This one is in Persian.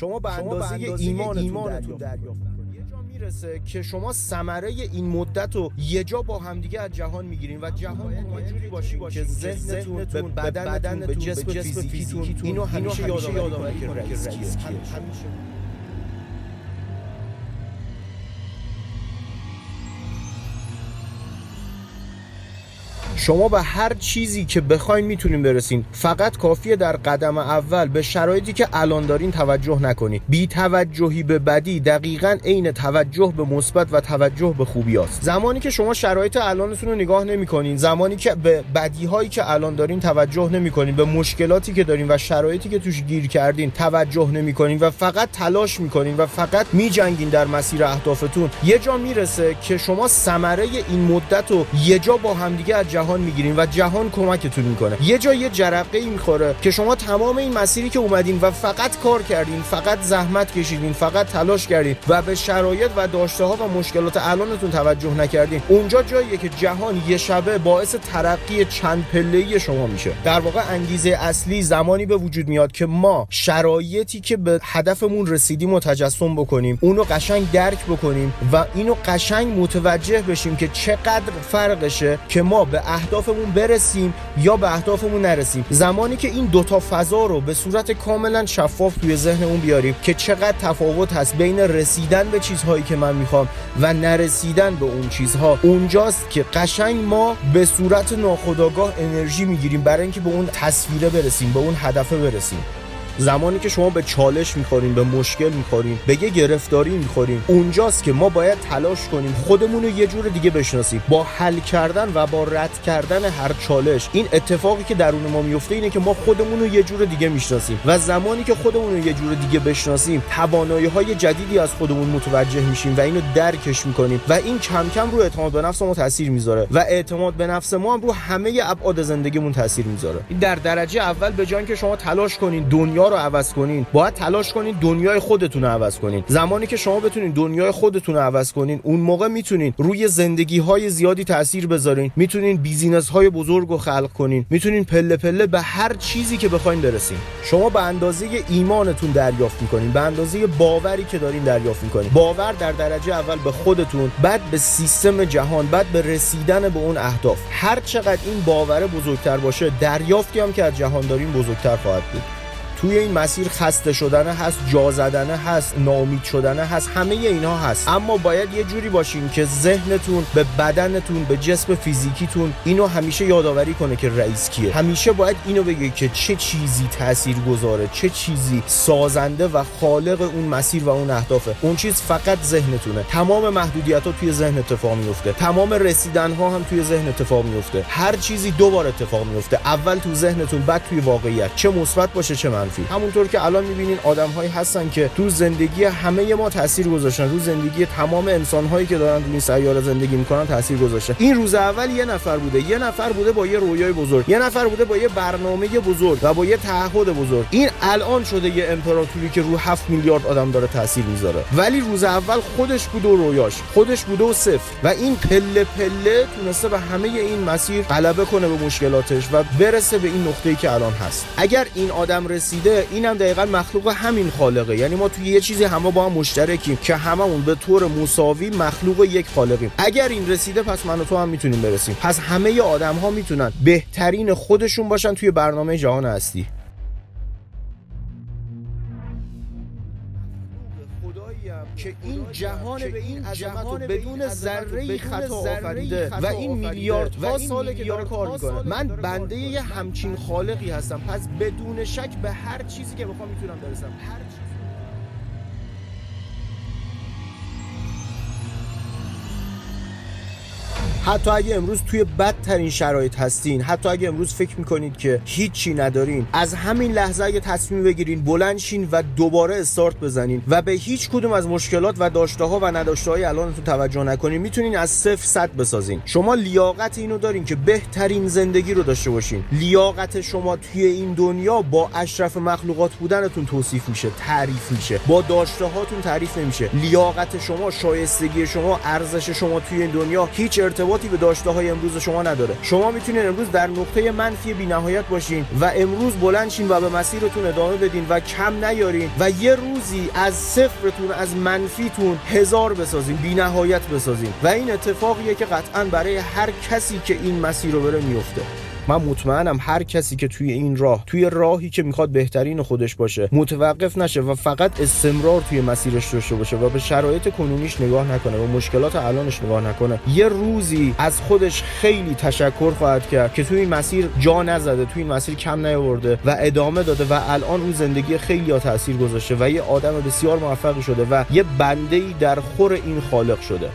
شما به اندازه, ایمانتون دریافت یه جا می‌رسه که شما ثمره این مدت رو یه جا با همدیگه از جهان می‌گیرین و جهان یه جوری باشین که ذهنتون به بدنتون به جسم فیزیکیتون اینو همیشه یادآوری کنه که رئیس کیه شما به هر چیزی که بخواین می‌تونین برسین. فقط کافیه در قدم اول به شرایطی که الان دارین توجه نکنید بی توجهی به بدی دقیقا عین توجه به مثبت و توجه به خوبی است زمانی که شما شرایط الانتون رو نگاه نمی‌کنین زمانی که به بدی هایی که الان دارین توجه نمی‌کنین به مشکلاتی که دارین و شرایطی که توش گیر کردین توجه نمی‌کنین و فقط تلاش می‌کنین و فقط میجنگین در مسیر اهدافتون یه جا می‌رسه که شما ثمره این مدت رو یه جا با همدیگه از جهان جهان می‌گیرین و جهان کمکتون می‌کنه. یه جا یه جرقه ای می‌خوره که شما تمام این مسیری که اومدین و فقط کار کردین فقط زحمت کشیدین فقط تلاش کردین و به شرایط و داشته ها و مشکلات الانتون توجه نکردین اونجا جاییه که جهان یه شبه باعث ترقی چند پله شما میشه. در واقع انگیزه اصلی زمانی به وجود میاد که ما شرایطی که به هدفمون رسیدیم و تجسم بکنیم اونو قشنگ درک بکنیم و اینو قشنگ متوجه بشیم که چقدر فرقشه که ما به اهدافمون برسیم یا به اهدافمون نرسیم. زمانی که این دوتا فضا رو به صورت کاملا شفاف توی ذهنمون بیاریم که چقدر تفاوت هست بین رسیدن به چیزهایی که من می‌خوام و نرسیدن به اون چیزها. اونجاست که قشنگ ما به صورت ناخودآگاه انرژی می‌گیریم برای اینکه به اون تصویره برسیم به اون هدفه برسیم. زمانی که شما به چالش می‌خورین به مشکل می‌خورین به یه گرفتاری می‌خورین اونجاست که ما باید تلاش کنیم خودمون رو یه جور دیگه بشناسیم. با حل کردن و با رد کردن هر چالش این اتفاقی که درون ما میفته اینه که ما خودمون رو یه جور دیگه می‌شناسیم و زمانی که خودمون رو یه جور دیگه بشناسیم توانایی های جدیدی از خودمون متوجه میشیم و اینو درکش می‌کنیم و این کم کم رو اعتماد به نفس ما تاثیر می‌ذاره و اعتماد به نفس ما هم رو همه ابعاد زندگیمون تاثیر می‌ذاره. این در درجه اول به جای که شما تلاش کنین دنیا رو عوض کنین. باید تلاش کنین دنیای خودتون رو عوض کنین. زمانی که شما بتونین دنیای خودتون رو عوض کنین اون موقع می‌تونین روی زندگی های زیادی تاثیر بذارین. می‌تونین بیزینس های بزرگ رو خلق کنین. می‌تونین پله پله به هر چیزی که بخواین برسین. شما به اندازه ایمانتون دریافت می‌کنین. به اندازه باوری که دارین دریافت می‌کنین. باور در درجه اول به خودتون بعد به سیستم جهان بعد به رسیدن به اون اهداف. هر چقدر این باور بزرگتر باشه دریافتی هم که از جهان دارین بزرگتر خواهد بود. توی این مسیر خسته شدنه هست جا زدنه هست نامید شدنه هست همه اینها هست. اما باید یه جوری باشین که ذهنتون به بدنتون به جسم فیزیکیتون اینو همیشه یادآوری کنه که رئیس کیه. همیشه باید اینو بگه که چه چیزی تاثیر گذاره چه چیزی سازنده و خالق اون مسیر و اون اهدافه. اون چیز فقط ذهنتونه. تمام محدودیت ها توی ذهن اتفاق میفته تمام رسیدن ها هم توی ذهن اتفاق میفته هر چیزی دو بار اتفاق میفته اول تو ذهنتون بعد توی واقعیت. چه مثبت باشه چه منفی. همونطور که الان می‌بینین آدم هایی هستن که تو زندگی همه ما تاثیر گذاشتن. رو زندگی تمام انسان هایی که دارن تو این سیاره زندگی می‌کنن تاثیر گذاشتن این روز اول یه نفر بوده. یه نفر بوده با یه رویای بزرگ. یه نفر بوده با یه برنامه بزرگ و با یه تعهد بزرگ. این الان شده یه امپراتوری که رو 7 میلیارد آدم داره تاثیر می‌ذاره. ولی روز اول خودش بوده و رویاش. خودش بوده و صفر. و این پله پله تونسته به همه این مسیر غلبه کنه به مشکلاتش و برسه به این نقطه‌ای که الان هست. اگر این آدم رسید رسیده اینم دقیقا مخلوق همین خالقه. یعنی ما توی یه چیزی همه با هم مشترکیم که هممون به طور مساوی مخلوق یک خالقیم. اگر این رسیده پس من و تو هم می‌تونیم برسیم. پس همه آدم ها می‌تونن بهترین خودشون باشن توی برنامه جهان هستی. به این جهان بدون ذره خطا آفریده. و این میلیاردها ساله که داره کار می‌کنه. من بنده یه همچین خالقی هستم. پس بدون شک به هر چیزی که بخوام می‌تونم برسم. هر چیزی حتی اگه امروز توی بدترین شرایط هستین حتی اگه امروز فکر می‌کنید که هیچی ندارین از همین لحظه اگه تصمیم بگیرین بلند شین و دوباره استارت بزنین و به هیچ کدوم از مشکلات و داشته ها و نداشته های الانتون توجه نکنین می‌تونین از صفر صد بسازین. شما لیاقت اینو دارین که بهترین زندگی رو داشته باشین. لیاقت شما توی این دنیا با اشرف مخلوقات بودنتون توصیف میشه تعریف میشه. با داشته هاتون تعریف نمیشه. لیاقت شما شایستگی شما ارزش شما توی این دنیا هیچ ارتباط ارتباطی به داشته های امروز شما نداره. شما می‌تونید امروز در نقطه منفی بینهایت باشین و امروز بلند شین و به مسیرتون ادامه بدین و کم نیارین و یه روزی از صفرتون از منفیتون هزار بسازین بینهایت بسازین. و این اتفاقیه که قطعا برای هر کسی که این مسیر رو بره میفته من مطمئنم هر کسی که توی این راه توی راهی که می‌خواد بهترین خودش باشه متوقف نشه و فقط استمرار توی مسیرش داشته باشه و به شرایط کنونیش نگاه نکنه و مشکلات الانش نگاه نکنه. یه روزی از خودش خیلی تشکر خواهد کرد که توی این مسیر جا نزده توی این مسیر کم نیاورده و ادامه داده و الان اون زندگی خیلی تاثیر گذاشته و یه آدم بسیار موفقی شده و یه بنده در خور این خالق شده.